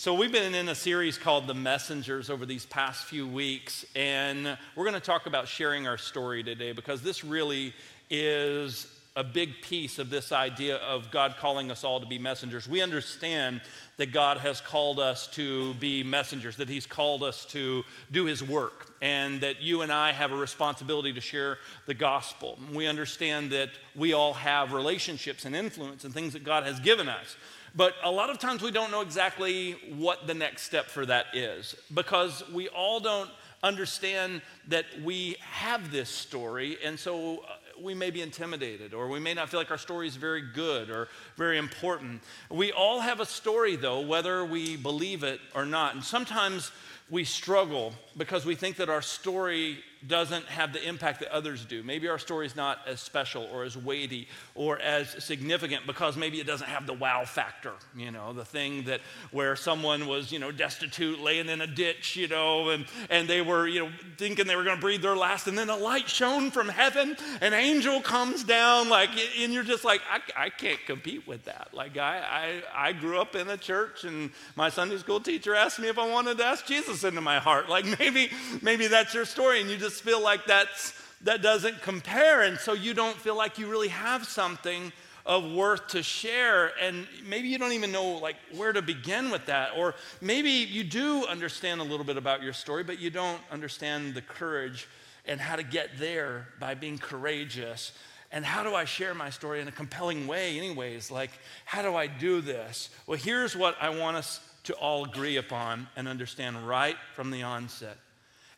So, we've been in a series called The Messengers over these past few weeks, and we're going to talk about sharing our story today because this really is a big piece of this idea of God calling us all to be messengers. We understand that God has called us to be messengers, that He's called us to do His work, and that you and I have a responsibility to share the gospel. We understand that we all have relationships and influence and things that God has given us. But a lot of times we don't know exactly what the next step for that is because we all don't understand that we have this story. And so uh, we may be intimidated or we may not feel like our story is very good or very important. We all have a story, though, whether we believe it or not. And sometimes we struggle because we think that our story doesn't have the impact that others do. Maybe our story is not as special or as weighty or as significant because maybe it doesn't have the wow factor, you know, the thing that where someone was, you know, destitute, laying in a ditch, you know, and, and they were, you know, thinking they were going to breathe their last, and then a light shone from heaven, an angel comes down, like, and you're just like, I, I can't compete with that. Like, I, I, I grew up in a church, and my Sunday school teacher asked me if I wanted to ask Jesus into my heart. Like, maybe, maybe that's your story, and you just just feel like that's, that doesn't compare. And so you don't feel like you really have something of worth to share. And maybe you don't even know like where to begin with that. Or maybe you do understand a little bit about your story but you don't understand the courage and how to get there by being courageous. And how do i share my story in a compelling way anyways? Like how do i do this? Well here's what i want us to all agree upon and understand right from the onset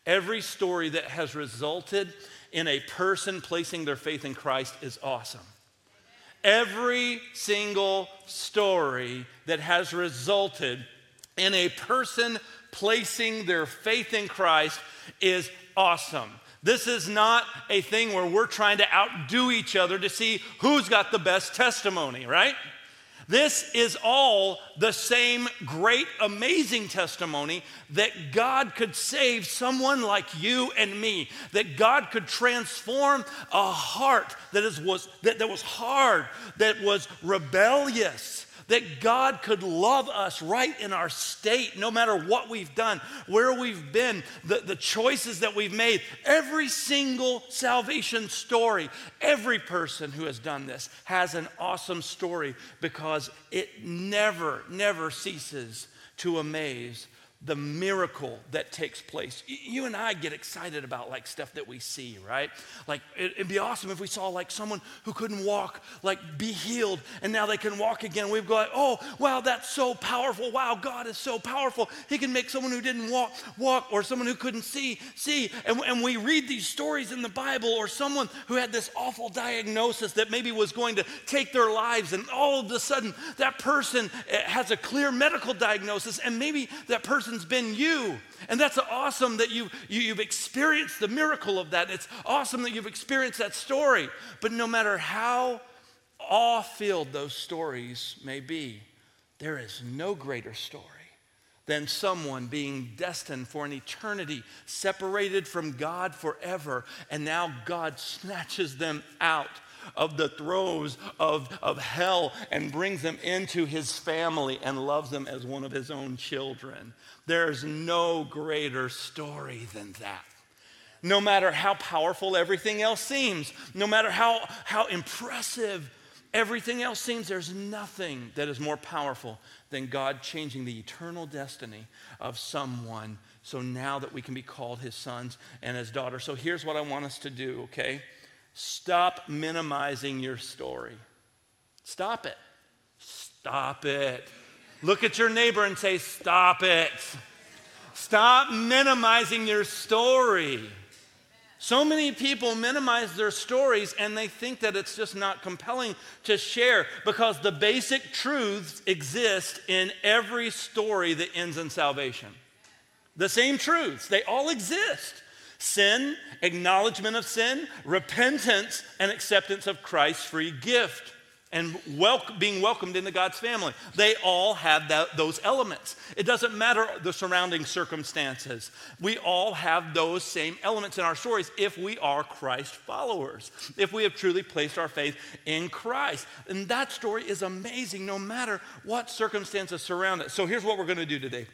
Every story that has resulted in a person placing their faith in Christ is awesome. Every single story that has resulted in a person placing their faith in Christ is awesome. This is not a thing where we're trying to outdo each other to see who's got the best testimony, right? This is all the same great, amazing testimony that God could save someone like you and me, that God could transform a heart that, is, was, that, that was hard, that was rebellious that God could love us right in our state, no matter what we've done, where we've been, the, the choices that we've made. Every single salvation story, every person who has done this has an awesome story because it never, never ceases to amaze the miracle that takes place. You and I get excited about like stuff that we see, right? Like it'd be awesome if we saw like someone who couldn't walk, like be healed, and now they can walk again. We'd go like, oh, wow, that's so powerful. Wow, God is so powerful. He can make someone who didn't walk, walk, or someone who couldn't see, see. And, and we read these stories in the Bible, or someone who had this awful diagnosis that maybe was going to take their lives, and all of a sudden that person eh, has a clear medical diagnosis, and maybe that person person's been you. And that's awesome that you, you, have experienced the miracle of that. It's awesome that you've experienced that story. But no matter how awe filled those stories may be, there is no greater story than someone being destined for an eternity, separated from God forever, and now God snatches them out of the throes of, of hell and brings them into his family and loves them as one of his own children. There's no greater story than that. No matter how powerful everything else seems, no matter how, how impressive everything else seems, there's nothing that is more powerful than God changing the eternal destiny of someone. So now that we can be called his sons and his daughters. So here's what I want us to do, okay? Stop minimizing your story. Stop it. Stop it. Look at your neighbor and say, Stop it. Stop minimizing your story. So many people minimize their stories and they think that it's just not compelling to share because the basic truths exist in every story that ends in salvation. The same truths, they all exist sin, acknowledgement of sin, repentance, and acceptance of Christ's free gift. and wel- being welcomed into God's family. They all have that, those elements. It doesn't matter the surrounding circumstances. We all have those same elements in our stories if we are Christ followers, if we have truly placed our faith in Christ. And that story is amazing no matter what circumstances surround it. So here's what we're going to do today.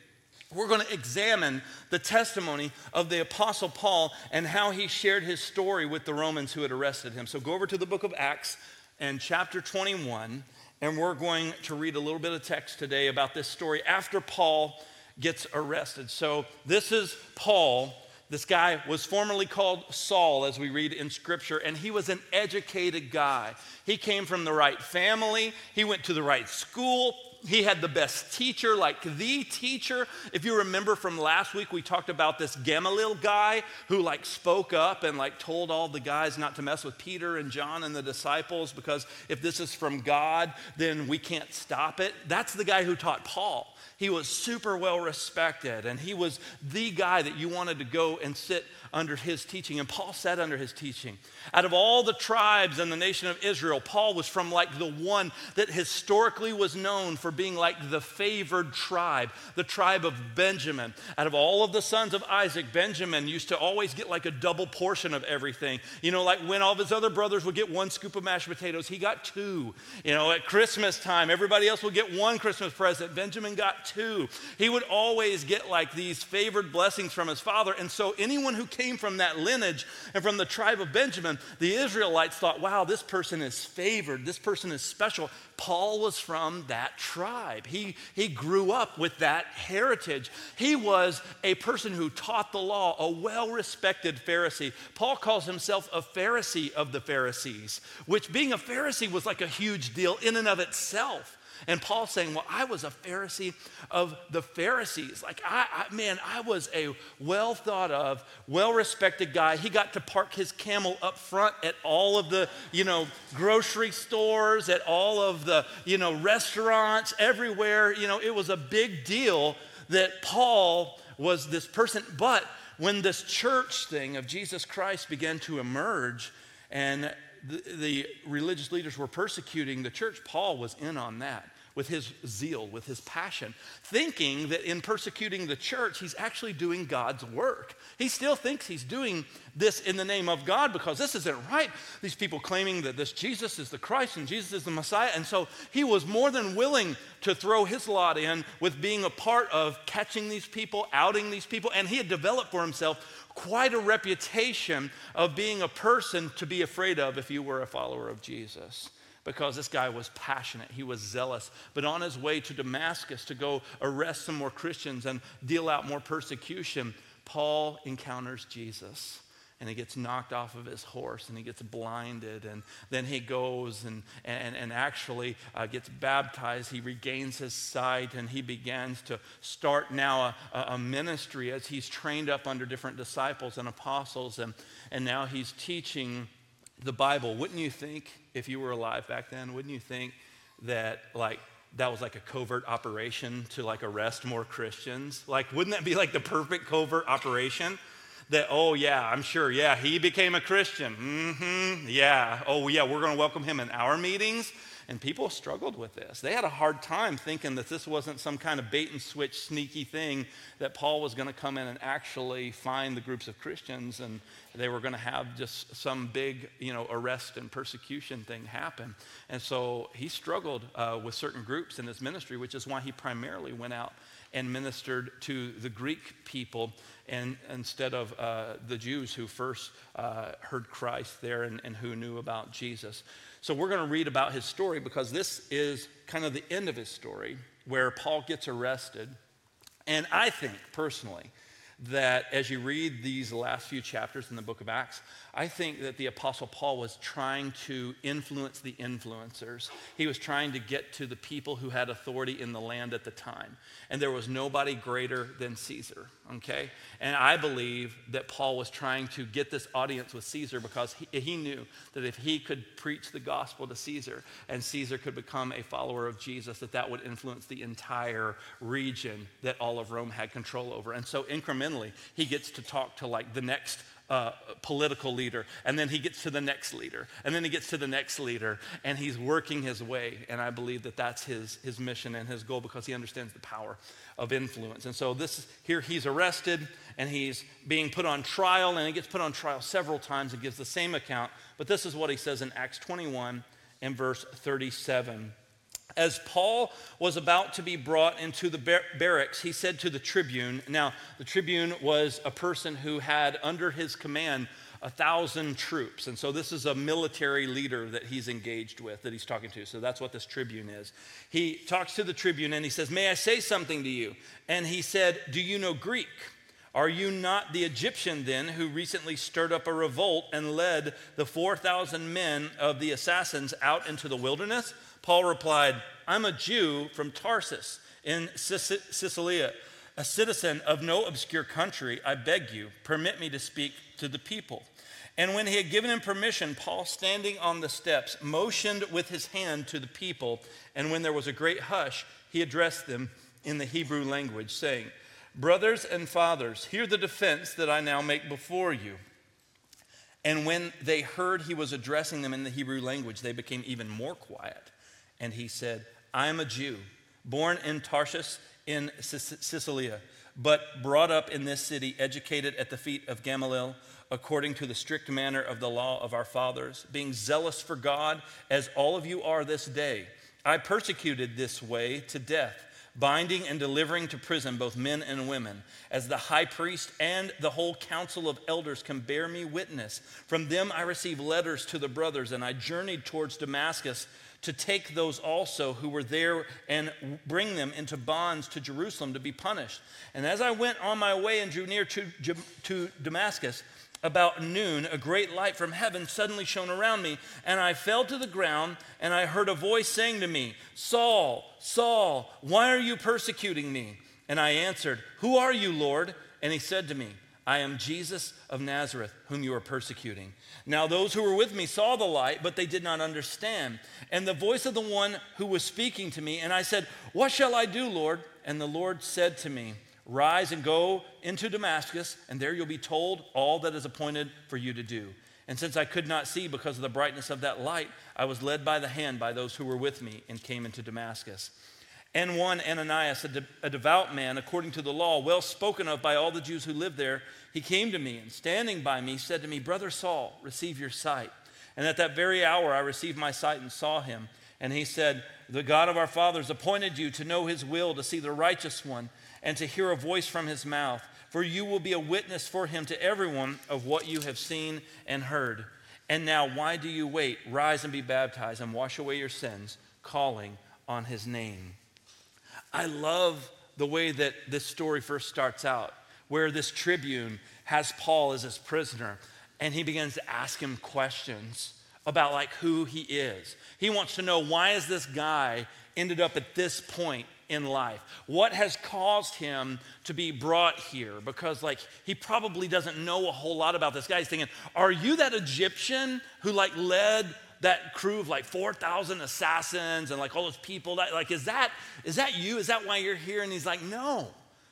We're going to examine the testimony of the Apostle Paul and how he shared his story with the Romans who had arrested him. So go over to the book of Acts and chapter 21, and we're going to read a little bit of text today about this story after Paul gets arrested. So, this is Paul. This guy was formerly called Saul, as we read in scripture, and he was an educated guy. He came from the right family, he went to the right school, he had the best teacher, like the teacher. If you remember from last week, we talked about this Gamaliel guy who like spoke up and like told all the guys not to mess with Peter and John and the disciples because if this is from God, then we can't stop it. That's the guy who taught Paul. He was super well respected, and he was the guy that you wanted to go and sit under his teaching. And Paul sat under his teaching. Out of all the tribes in the nation of Israel, Paul was from like the one that historically was known for being like the favored tribe, the tribe of Benjamin. Out of all of the sons of Isaac, Benjamin used to always get like a double portion of everything. You know, like when all of his other brothers would get one scoop of mashed potatoes, he got two. You know, at Christmas time, everybody else would get one Christmas present. Benjamin got two. He would always get like these favored blessings from his father. And so anyone who came from that lineage and from the tribe of Benjamin, the Israelites thought, wow, this person is favored, this person is special. Paul was from that tribe. He, he grew up with that heritage. He was a person who taught the law, a well respected Pharisee. Paul calls himself a Pharisee of the Pharisees, which being a Pharisee was like a huge deal in and of itself. And Paul's saying, Well, I was a Pharisee of the Pharisees. Like, I, I man, I was a well thought of, well respected guy. He got to park his camel up front at all of the, you know, grocery stores, at all of the, you know, restaurants, everywhere. You know, it was a big deal that Paul was this person. But when this church thing of Jesus Christ began to emerge, and the, the, religious leaders were persecuting the church, Paul was in on that with his zeal, with his passion, thinking that in persecuting the church, he's actually doing God's work. He still thinks he's doing this in the name of God because this isn't right. These people claiming that this Jesus is the Christ and Jesus is the Messiah. And so he was more than willing to throw his lot in with being a part of catching these people, outing these people. And he had developed for himself quite a reputation of being a person to be afraid of if you were a follower of Jesus. Because this guy was passionate, he was zealous. But on his way to Damascus to go arrest some more Christians and deal out more persecution, Paul encounters Jesus and he gets knocked off of his horse and he gets blinded and then he goes and, and, and actually uh, gets baptized. He regains his sight and he begins to start now a, a, ministry as he's trained up under different disciples and apostles and, and now he's teaching the bible. Wouldn't you think if you were alive back then wouldn't you think that like that was like a covert operation to like arrest more christians? Like wouldn't that be like the perfect covert operation that, oh, yeah, I'm sure, yeah, he became a Christian. Mm-hmm, yeah. Oh, yeah, we're going to welcome him in our meetings. And people struggled with this. They had a hard time thinking that this wasn't some kind of bait and switch, sneaky thing that Paul was going to come in and actually find the groups of Christians and they were going to have just some big, you know, arrest and persecution thing happen. And so he struggled uh, with certain groups in his ministry, which is why he primarily went out and ministered to the Greek people and instead of uh, the Jews who first uh, heard Christ there and, and who knew about Jesus. So we're going to read about his story because this is kind of the end of his story where Paul gets arrested. And I think personally that as you read these last few chapters in the book of Acts, I think that the Apostle Paul was trying to influence the influencers. He was trying to get to the people who had authority in the land at the time. And there was nobody greater than Caesar, okay? And I believe that Paul was trying to get this audience with Caesar because he, he knew that if he could preach the gospel to Caesar and Caesar could become a follower of Jesus, that that would influence the entire region that all of Rome had control over. And so incrementally, he gets to talk to like the next uh, political leader, and then he gets to the next leader, and then he gets to the next leader, and he's working his way. And I believe that that's his, his mission and his goal because he understands the power of influence. And so this here he's arrested and he's being put on trial, and he gets put on trial several times and gives the same account. But this is what he says in Acts 21 and verse 37. As Paul was about to be brought into the bar- barracks, he said to the tribune, now the tribune was a person who had under his command a thousand troops. And so this is a military leader that he's engaged with, that he's talking to. So that's what this tribune is. He talks to the tribune and he says, May I say something to you? And he said, Do you know Greek? Are you not the Egyptian then who recently stirred up a revolt and led the 4,000 men of the assassins out into the wilderness? Paul replied, I'm a Jew from Tarsus in Cilicia, a citizen of no obscure country. I beg you, permit me to speak to the people. And when he had given him permission, Paul, standing on the steps, motioned with his hand to the people. And when there was a great hush, he addressed them in the Hebrew language, saying, Brothers and fathers, hear the defense that I now make before you. And when they heard he was addressing them in the Hebrew language, they became even more quiet. And he said, I am a Jew, born in Tarshish in Cilicia, but brought up in this city, educated at the feet of Gamaliel, according to the strict manner of the law of our fathers, being zealous for God, as all of you are this day. I persecuted this way to death binding and delivering to prison both men and women, as the high priest and the whole council of elders can bear me witness. From them I received letters to the brothers, and I journeyed towards Damascus to take those also who were there and bring them into bonds to Jerusalem to be punished. And as I went on my way and drew near to, to Damascus, about noon, a great light from heaven suddenly shone around me, and I fell to the ground, and I heard a voice saying to me, Saul, Saul, why are you persecuting me? And I answered, Who are you, Lord? And he said to me, I am Jesus of Nazareth, whom you are persecuting. Now, those who were with me saw the light, but they did not understand. And the voice of the one who was speaking to me, and I said, What shall I do, Lord? And the Lord said to me, Rise and go into Damascus, and there you'll be told all that is appointed for you to do. And since I could not see because of the brightness of that light, I was led by the hand by those who were with me and came into Damascus. And one Ananias, a, de- a, devout man according to the law, well spoken of by all the Jews who lived there, he came to me and standing by me said to me, Brother Saul, receive your sight. And at that very hour I received my sight and saw him. And he said, The God of our fathers appointed you to know his will, to see the righteous one, and to hear a voice from his mouth. For you will be a witness for him to everyone of what you have seen and heard. And now, why do you wait? Rise and be baptized and wash away your sins, calling on his name. I love the way that this story first starts out, where this tribune has Paul as his prisoner, and he begins to ask him questions about like who he is. He wants to know why is this guy ended up at this point in life? What has caused him to be brought here? Because like he probably doesn't know a whole lot about this guy. He's thinking, "Are you that Egyptian who like led that crew of like 4,000 assassins and like all those people. That, like, is that, is that you? Is that why you're here? And he's like, no.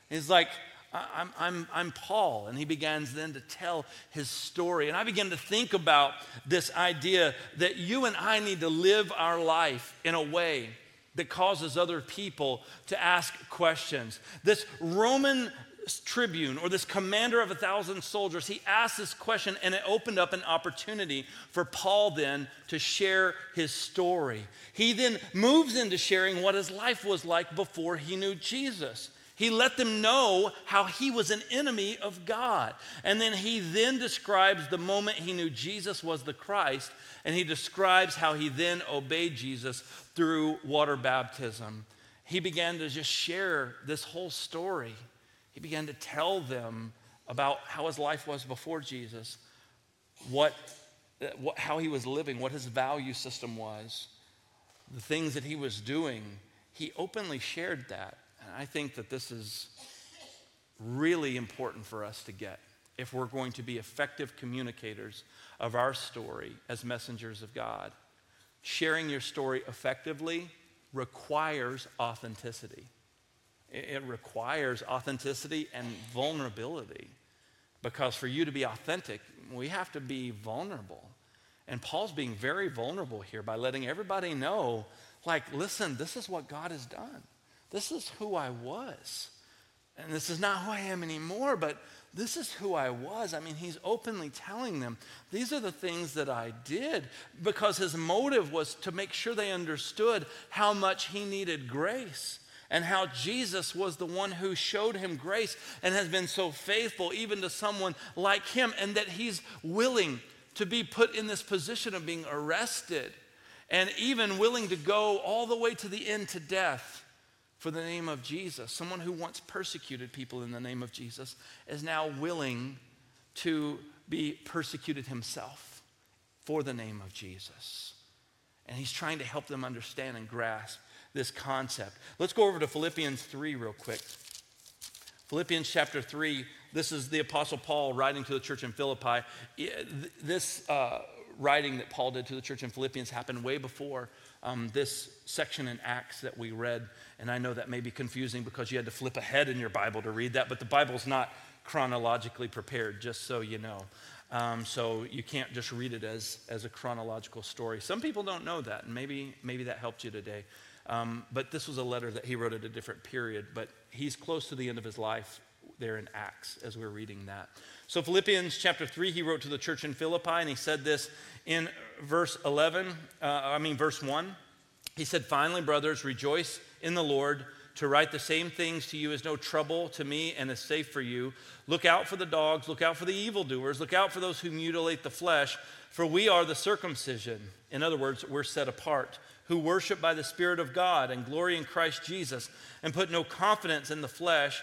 He's like, I'm, I'm, I'm Paul. And he begins then to tell his story. And I begin to think about this idea that you and I need to live our life in a way that causes other people to ask questions. This Roman tribune or this commander of a thousand soldiers, he asked this question and it opened up an opportunity for Paul then to share his story. He then moves into sharing what his life was like before he knew Jesus. He let them know how he was an enemy of God. And then he then describes the moment he knew Jesus was the Christ, and he describes how he then obeyed Jesus through water baptism. He began to just share this whole story he began to tell them about how his life was before Jesus, what, what, how he was living, what his value system was, the things that he was doing. He openly shared that. And I think that this is really important for us to get if we're going to be effective communicators of our story as messengers of God. Sharing your story effectively requires authenticity. It requires authenticity and vulnerability Because for you to be authentic, we have to be vulnerable. And Paul's being very vulnerable here by letting everybody know like, listen, this is what God has done. This is who I was. And this is not who I am anymore, but this is who I was. I mean, he's openly telling them, these are the things that I did because his motive was to make sure they understood how much he needed grace and how Jesus was the one who showed him grace and has been so faithful even to someone like him, and that he's willing to be put in this position of being arrested and even willing to go all the way to the end to death for the name of Jesus. Someone who once persecuted people in the name of Jesus is now willing to be persecuted himself for the name of Jesus. And he's trying to help them understand and grasp this concept. Let's go over to Philippians 3 real quick. Philippians chapter 3, this is the Apostle Paul writing to the church in Philippi. This uh, writing that Paul did to the church in Philippians happened way before um, this section in Acts that we read. And I know that may be confusing because you had to flip ahead in your Bible to read that, but the Bible's not chronologically prepared, just so you know. Um, so you can't just read it as, as a chronological story. Some people don't know that, and maybe, maybe that helped you today. Um, but this was a letter that he wrote at a different period, but he's close to the end of his life there in Acts as we're reading that. So, Philippians chapter 3, he wrote to the church in Philippi, and he said this in verse 11, uh, I mean, verse 1. He said, Finally, brothers, rejoice in the Lord. To write the same things to you is no trouble to me and is safe for you. Look out for the dogs, look out for the evildoers, look out for those who mutilate the flesh, for we are the circumcision. In other words, we're set apart, who worship by the Spirit of God and glory in Christ Jesus, and put no confidence in the flesh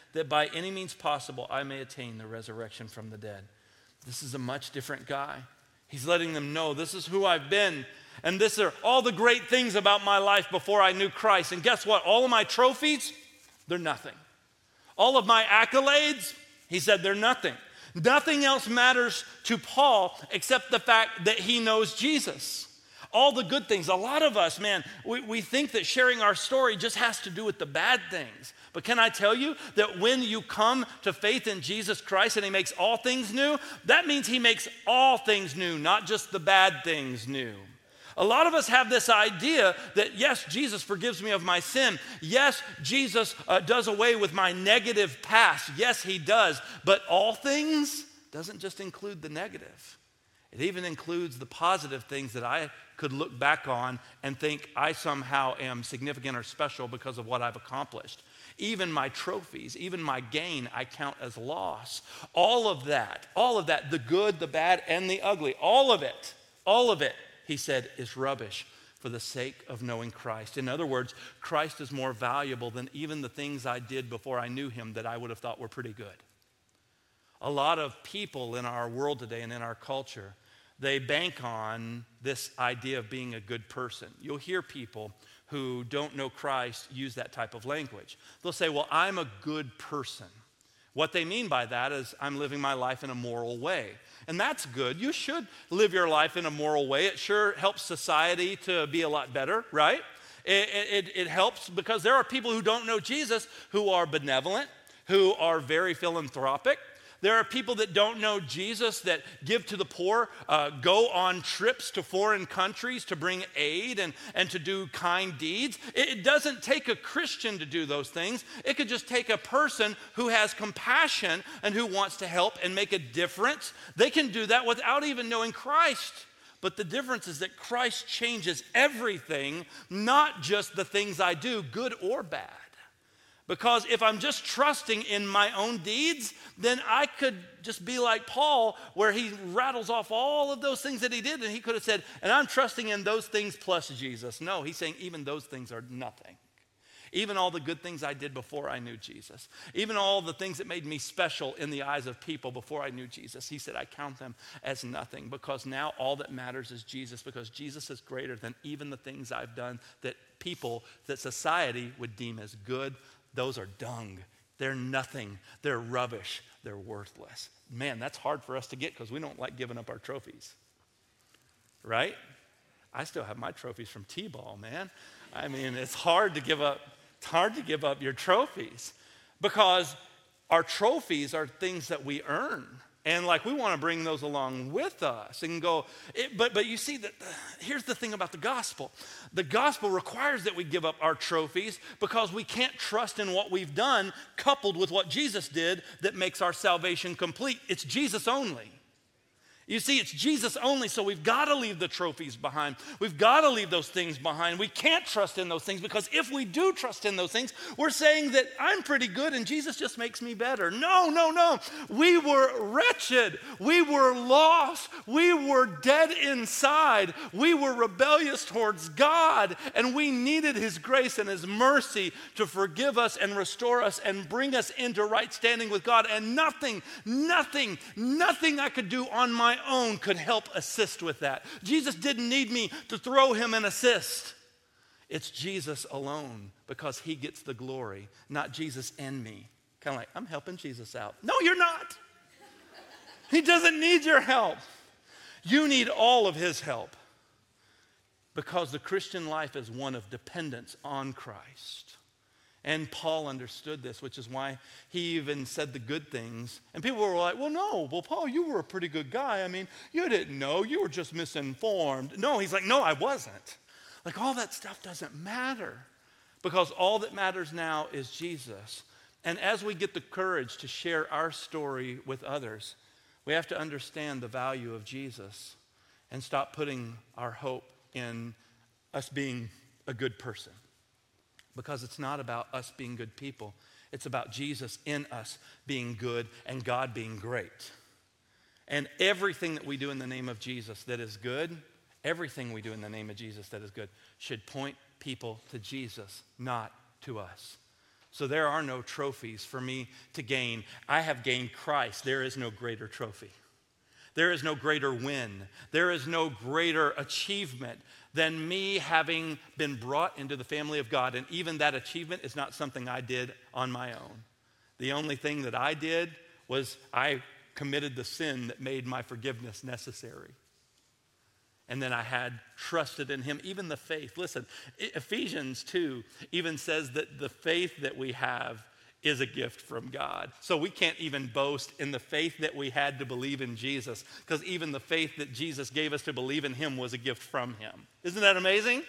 that by any means possible I may attain the resurrection from the dead. This is a much different guy. He's letting them know this is who I've been, and this are all the great things about my life before I knew Christ. And guess what? All of my trophies, they're nothing. All of my accolades, he said, they're nothing. Nothing else matters to Paul except the fact that he knows Jesus all the good things. A lot of us, man, we, we think that sharing our story just has to do with the bad things. But can I tell you that when you come to faith in Jesus Christ and He makes all things new, that means He makes all things new, not just the bad things new. A lot of us have this idea that yes, Jesus forgives me of my sin. Yes, Jesus uh, does away with my negative past. Yes, He does. But all things doesn't just include the negative, it even includes the positive things that I could look back on and think I somehow am significant or special because of what I've accomplished. Even my trophies, even my gain, I count as loss. All of that, all of that, the good, the bad, and the ugly, all of it, all of it, he said, is rubbish for the sake of knowing Christ. In other words, Christ is more valuable than even the things I did before I knew him that I would have thought were pretty good. A lot of people in our world today and in our culture they bank on this idea of being a good person. You'll hear people who don't know Christ use that type of language. They'll say, Well, I'm a good person. What they mean by that is, I'm living my life in a moral way. And that's good. You should live your life in a moral way. It sure helps society to be a lot better, right? It, it, it helps because there are people who don't know Jesus who are benevolent, who are very philanthropic, there are people that don't know Jesus that give to the poor, uh, go on trips to foreign countries to bring aid and, and to do kind deeds. It, it doesn't take a Christian to do those things. It could just take a person who has compassion and who wants to help and make a difference. They can do that without even knowing Christ. But the difference is that Christ changes everything, not just the things I do, good or bad. Because if I'm just trusting in my own deeds, then I could just be like Paul, where he rattles off all of those things that he did, and he could have said, and I'm trusting in those things plus Jesus. No, he's saying even those things are nothing. Even all the good things I did before I knew Jesus, even all the things that made me special in the eyes of people before I knew Jesus, he said, I count them as nothing because now all that matters is Jesus because Jesus is greater than even the things I've done that people, that society would deem as good. Those are dung. They're nothing. They're rubbish. They're worthless. Man, that's hard for us to get because we don't like giving up our trophies. Right? I still have my trophies from T ball, man. I mean, it's hard to give up it's hard to give up your trophies because our trophies are things that we earn. And like we want to bring those along with us and go, it, but, but you see that uh, here's the thing about the gospel. The gospel requires that we give up our trophies because we can't trust in what we've done coupled with what Jesus did that makes our salvation complete. It's Jesus only. You see, it's Jesus only, so we've got to leave the trophies behind. We've got to leave those things behind. We can't trust in those things because if we do trust in those things, we're saying that I'm pretty good and Jesus just makes me better. No, no, no. We were wretched. We were lost. We were dead inside. We were rebellious towards God, and we needed His grace and His mercy to forgive us and restore us and bring us into right standing with God. And nothing, nothing, nothing I could do on my own could help assist with that. Jesus didn't need me to throw him an assist. It's Jesus alone because he gets the glory, not Jesus and me. Kind of like, I'm helping Jesus out. No, you're not. he doesn't need your help. You need all of his help because the Christian life is one of dependence on Christ. And Paul understood this, which is why he even said the good things. And people were like, well, no, well, Paul, you were a pretty good guy. I mean, you didn't know, you were just misinformed. No, he's like, no, I wasn't. Like, all that stuff doesn't matter because all that matters now is Jesus. And as we get the courage to share our story with others, we have to understand the value of Jesus and stop putting our hope in us being a good person because it's not about us being good people. It's about Jesus in us being good and God being great. And everything that we do in the name of Jesus that is good, everything we do in the name of Jesus that is good, should point people to Jesus, not to us. So there are no trophies for me to gain. I have gained Christ. There is no greater trophy. There is no greater win. There is no greater achievement than me having been brought into the family of God. And even that achievement is not something I did on my own. The only thing that I did was I committed the sin that made my forgiveness necessary. And then I had trusted in him, even the faith. Listen, Ephesians 2 even says that the faith that we have is a gift from God. So we can't even boast in the faith that we had to believe in Jesus, because even the faith that Jesus gave us to believe in Him was a gift from Him. Isn't that amazing?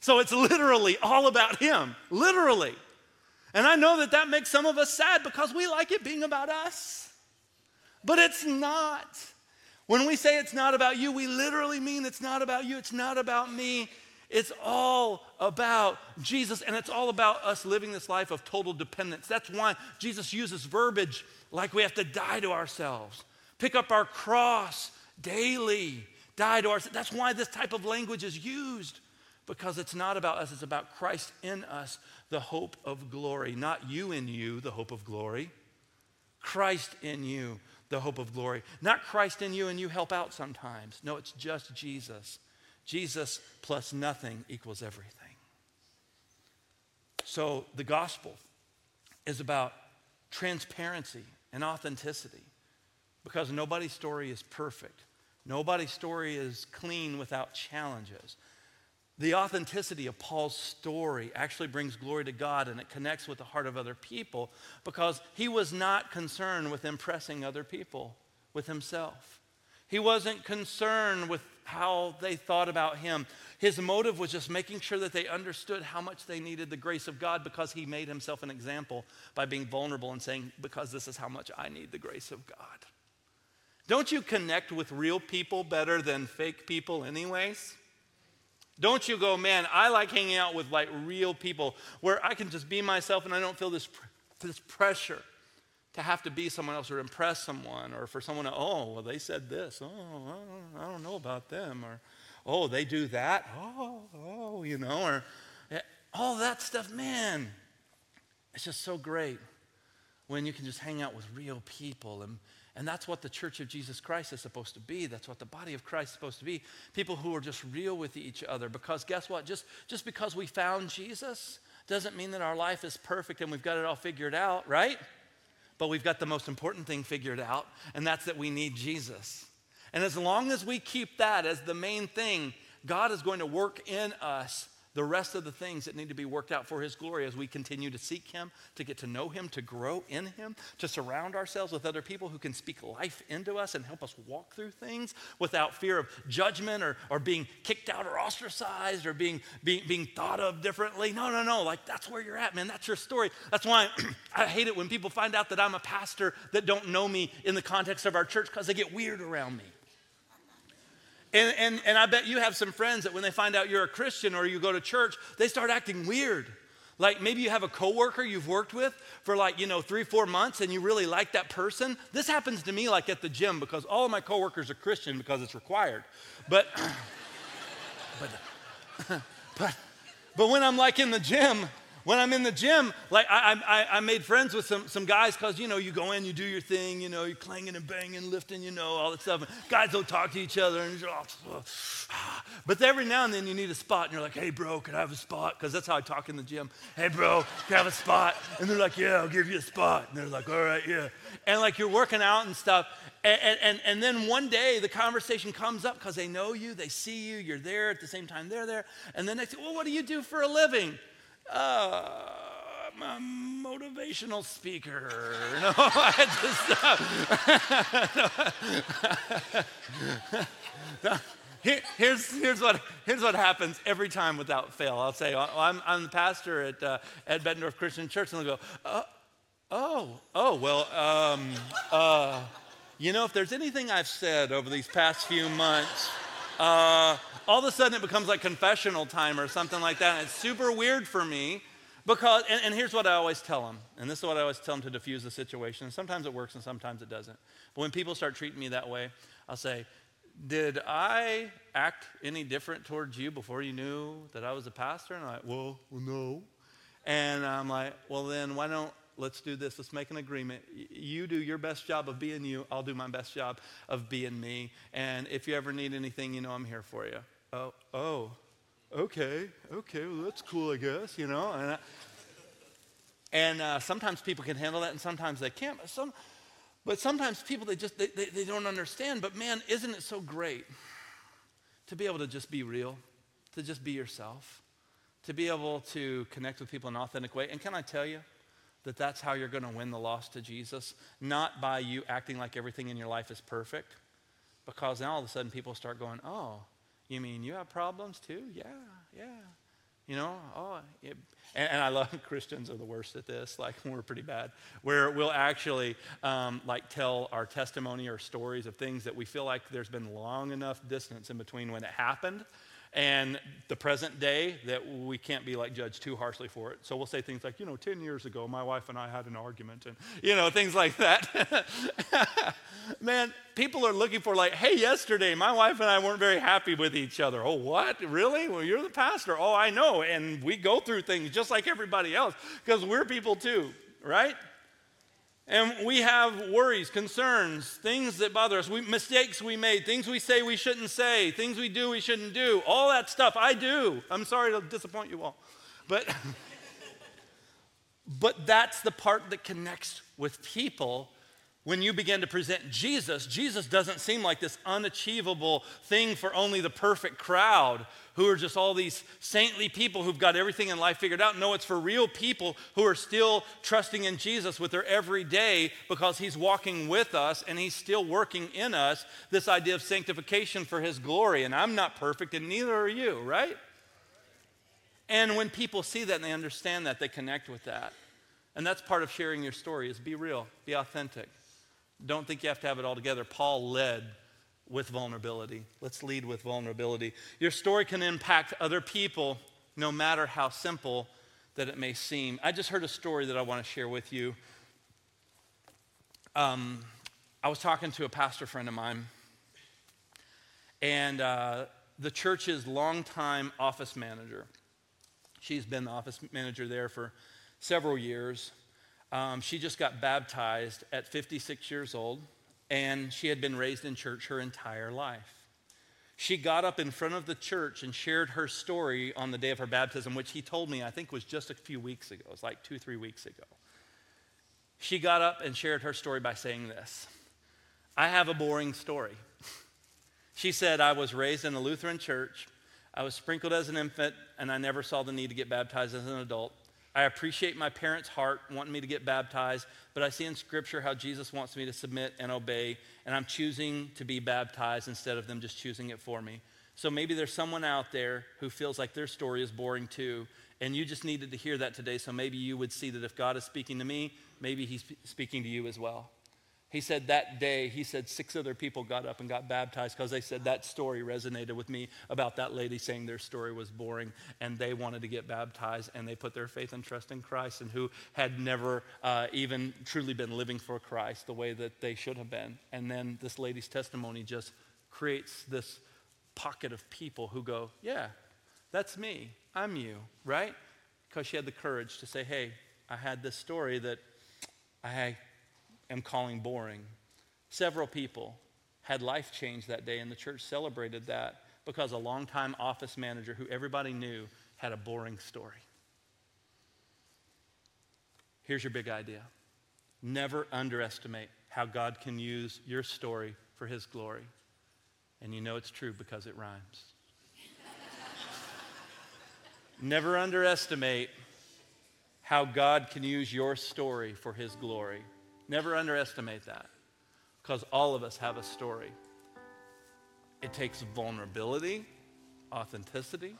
So it's literally all about Him, literally. And I know that that makes some of us sad because we like it being about us, but it's not. When we say it's not about you, we literally mean it's not about you, it's not about me, it's all about Jesus, and it's all about us living this life of total dependence. That's why Jesus uses verbiage like we have to die to ourselves, pick up our cross daily, die to ourselves. That's why this type of language is used, because it's not about us, it's about Christ in us, the hope of glory. Not you in you, the hope of glory. Christ in you, the hope of glory. Not Christ in you and you help out sometimes. No, it's just Jesus. Jesus plus nothing equals everything. So the gospel is about transparency and authenticity because nobody's story is perfect. Nobody's story is clean without challenges. The authenticity of Paul's story actually brings glory to God and it connects with the heart of other people because he was not concerned with impressing other people with himself. He wasn't concerned with how they thought about him. His motive was just making sure that they understood how much they needed the grace of God because he made himself an example by being vulnerable and saying, Because this is how much I need the grace of God. Don't you connect with real people better than fake people, anyways? Don't you go, man, I like hanging out with like real people where I can just be myself and I don't feel this, this pressure to have to be someone else or impress someone or for someone to, oh, well, they said this. Oh, I don't know about them. Or, oh, they do that. Oh, oh, you know, or eh, all that stuff. Man, it's just so great when you can just hang out with real people and and that's what the church of Jesus Christ is supposed to be. That's what the body of Christ is supposed to be. People who are just real with each other. Because guess what? Just, just because we found Jesus doesn't mean that our life is perfect and we've got it all figured out, right? But we've got the most important thing figured out, and that's that we need Jesus. And as long as we keep that as the main thing, God is going to work in us the rest of the things that need to be worked out for His glory as we continue to seek Him, to get to know Him, to grow in Him, to surround ourselves with other people who can speak life into us and help us walk through things without fear of judgment or, or being kicked out or ostracized or being, being, being thought of differently. No, no, no. Like, that's where you're at, man. That's your story. That's why I hate it when people find out that I'm a pastor that don't know me in the context of our church because they get weird around me. And, and, and I bet you have some friends that when they find out you're a Christian or you go to church, they start acting weird. Like maybe you have a coworker you've worked with for like, you know, three, four months and you really like that person. This happens to me like at the gym because all of my coworkers are Christian because it's required. But, but, but, but when I'm like in the gym when I'm in the gym, like I, I, I made friends with some, some guys because, you know, you go in, you do your thing, you know, you're clanging and banging, lifting, you know, all that stuff. And guys don't talk to each other. And oh, but every now and then you need a spot and you're like, hey, bro, can I have a spot? Because that's how I talk in the gym. Hey, bro, can I have a spot? And they're like, yeah, I'll give you a spot. And they're like, all right, yeah. And like you're working out and stuff. And, and, and then one day the conversation comes up because they know you, they see you, you're there at the same time they're there. And then they say, well, what do you do for a living? Uh, I'm a motivational speaker. No, I had to stop. Here, here's, here's, what, here's what happens every time without fail. I'll say, I'm, I'm the pastor at, uh, at Bettendorf Christian Church, and they'll go, uh, oh, oh, well, um, uh, you know, if there's anything I've said over these past few months, uh, all of a sudden it becomes like confessional time or something like that. And it's super weird for me because, and, and, here's what I always tell them, and this is what I always tell them to diffuse the situation. Sometimes it works and sometimes it doesn't. But when people start treating me that way, I'll say, Did I act any different towards you before you knew that I was a pastor? And I'm like, Well, well no. And I'm like, Well, then why don't let's do this. Let's make an agreement. You do your best job of being you. I'll do my best job of being me. And if you ever need anything, you know I'm here for you. Oh, oh, okay, okay, well, that's cool, I guess, you know. And, I, and uh, sometimes people can handle that, and sometimes they can't. But, some, but sometimes people, they just, they, they, they don't understand. But man, isn't it so great to be able to just be real, to just be yourself, to be able to connect with people in an authentic way. And can I tell you that that's how you're going to win the lost to Jesus? Not by you acting like everything in your life is perfect, because now all of a sudden people start going, oh, you mean you have problems too? Yeah, yeah. You know, oh, it, and, and, I love Christians are the worst at this. Like we're pretty bad, where we'll actually um, like tell our testimony or stories of things that we feel like there's been long enough distance in between when it happened and the present day that we can't be like judged too harshly for it. So we'll say things like, you know, 10 years ago, my wife and I had an argument, and, you know, things like that. Man, people are looking for, like, hey, yesterday, my wife and I weren't very happy with each other. Oh, what? Really? Well, you're the pastor. Oh, I know. And we go through things just like everybody else because we're people too, right? And we have worries, concerns, things that bother us, we, mistakes we made, things we say we shouldn't say, things we do we shouldn't do, all that stuff. I do. I'm sorry to disappoint you all. But, but that's the part that connects with people when you begin to present Jesus, Jesus doesn't seem like this unachievable thing for only the perfect crowd who are just all these saintly people who've got everything in life figured out. No, it's for real people who are still trusting in Jesus with their every day because he's walking with us and he's still working in us this idea of sanctification for his glory. And I'm not perfect, and neither are you, right? And when people see that and they understand that, they connect with that. And that's part of sharing your story is be real, be authentic. Don't think you have to have it all together. Paul led with vulnerability. Let's lead with vulnerability. Your story can impact other people no matter how simple that it may seem. I just heard a story that I want to share with you. Um, I was talking to a pastor friend of mine, and uh, the church's longtime office manager. She's been the office manager there for several years. Um, she just got baptized at 56 years old, and she had been raised in church her entire life. She got up in front of the church and shared her story on the day of her baptism, which he told me I think was just a few weeks ago. It was like two, three weeks ago. She got up and shared her story by saying this I have a boring story. She said, I was raised in a Lutheran church. I was sprinkled as an infant, and I never saw the need to get baptized as an adult. I appreciate my parents' heart wanting me to get baptized, but I see in Scripture how Jesus wants me to submit and obey, and I'm choosing to be baptized instead of them just choosing it for me. So maybe there's someone out there who feels like their story is boring too, and you just needed to hear that today. So maybe you would see that if God is speaking to me, maybe He's speaking to you as well. He said that day, he said six other people got up and got baptized because they said that story resonated with me about that lady saying their story was boring and they wanted to get baptized and they put their faith and trust in Christ and who had never uh, even truly been living for Christ the way that they should have been. And then this lady's testimony just creates this pocket of people who go, Yeah, that's me. I'm you, right? Because she had the courage to say, Hey, I had this story that I am calling boring. Several people had life change that day, and the church celebrated that because a longtime office manager who everybody knew had a boring story. Here's your big idea never underestimate how God can use your story for his glory. And you know it's true because it rhymes. never underestimate how God can use your story for his glory. Never underestimate that because all of us have a story. It takes vulnerability, authenticity,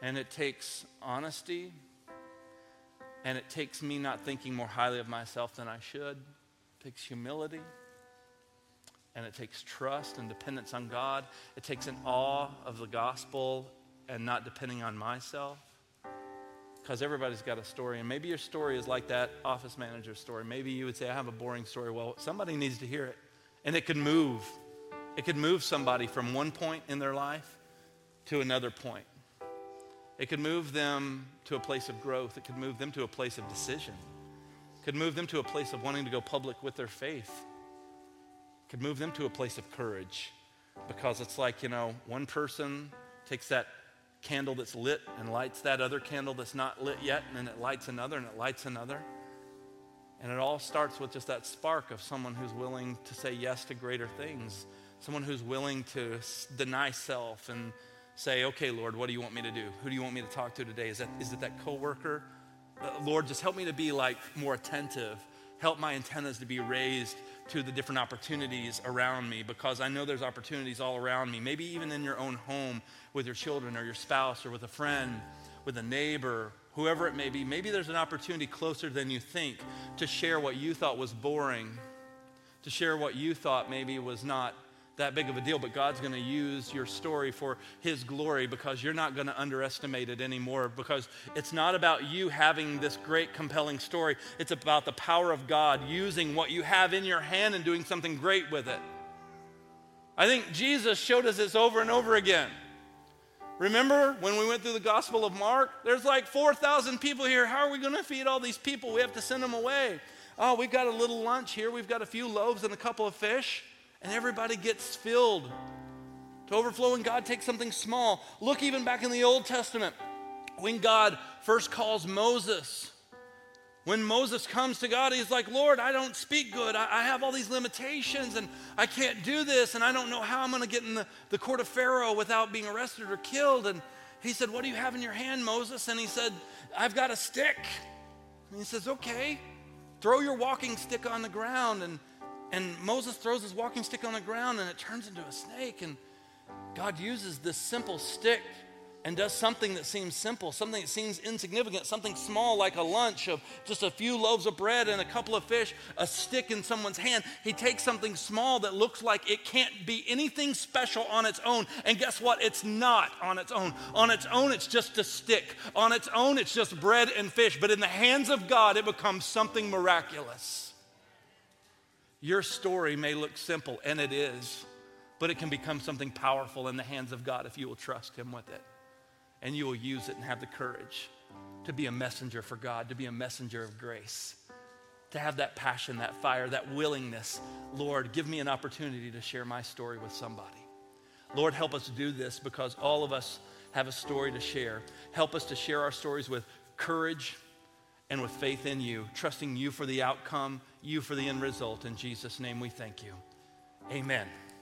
and it takes honesty, and it takes me not thinking more highly of myself than I should. It takes humility, and it takes trust and dependence on God. It takes an awe of the gospel and not depending on myself because everybody's got a story. And maybe your story is like that office manager story. Maybe you would say, I have a boring story. Well, somebody needs to hear it. And it could move. It could move somebody from one point in their life to another point. It could move them to a place of growth. It could move them to a place of decision. It could move them to a place of wanting to go public with their faith. It could move them to a place of courage. Because it's like, you know, one person takes that candle that's lit and lights that other candle that's not lit yet, and then it lights another and it lights another. And it all starts with just that spark of someone who's willing to say yes to greater things, someone who's willing to deny self and say, okay, Lord, what do you want me to do? Who do you want me to talk to today? Is, that, is it that coworker? Uh, Lord, just help me to be like more attentive. Help my antennas to be raised to the different opportunities around me because I know there's opportunities all around me, maybe even in your own home with your children or your spouse or with a friend, with a neighbor, whoever it may be. Maybe there's an opportunity closer than you think to share what you thought was boring, to share what you thought maybe was not that big of a deal, but God's going to use your story for His glory because you're not going to underestimate it anymore. Because it's not about you having this great, compelling story, it's about the power of God using what you have in your hand and doing something great with it. I think Jesus showed us this over and over again. Remember when we went through the Gospel of Mark? There's like 4,000 people here. How are we going to feed all these people? We have to send them away. Oh, we've got a little lunch here. We've got a few loaves and a couple of fish and everybody gets filled to overflowing. God takes something small. Look even back in the Old Testament when God first calls Moses. When Moses comes to God, he's like, Lord, I don't speak good. I, I have all these limitations and I can't do this and I don't know how I'm going to get in the, the court of Pharaoh without being arrested or killed. And he said, What do you have in your hand, Moses? And he said, I've got a stick. And he says, Okay, throw your walking stick on the ground. And and Moses throws his walking stick on the ground and it turns into a snake. And God uses this simple stick and does something that seems simple, something that seems insignificant, something small like a lunch of just a few loaves of bread and a couple of fish, a stick in someone's hand. He takes something small that looks like it can't be anything special on its own. And guess what? It's not on its own. On its own, it's just a stick. On its own, it's just bread and fish. But in the hands of God, it becomes something miraculous. Your story may look simple, and it is, but it can become something powerful in the hands of God if you will trust Him with it and you will use it and have the courage to be a messenger for God, to be a messenger of grace, to have that passion, that fire, that willingness. Lord, give me an opportunity to share my story with somebody. Lord, help us do this because all of us have a story to share. Help us to share our stories with courage and with faith in you, trusting you for the outcome, you for the end result. In Jesus' name we thank you. Amen.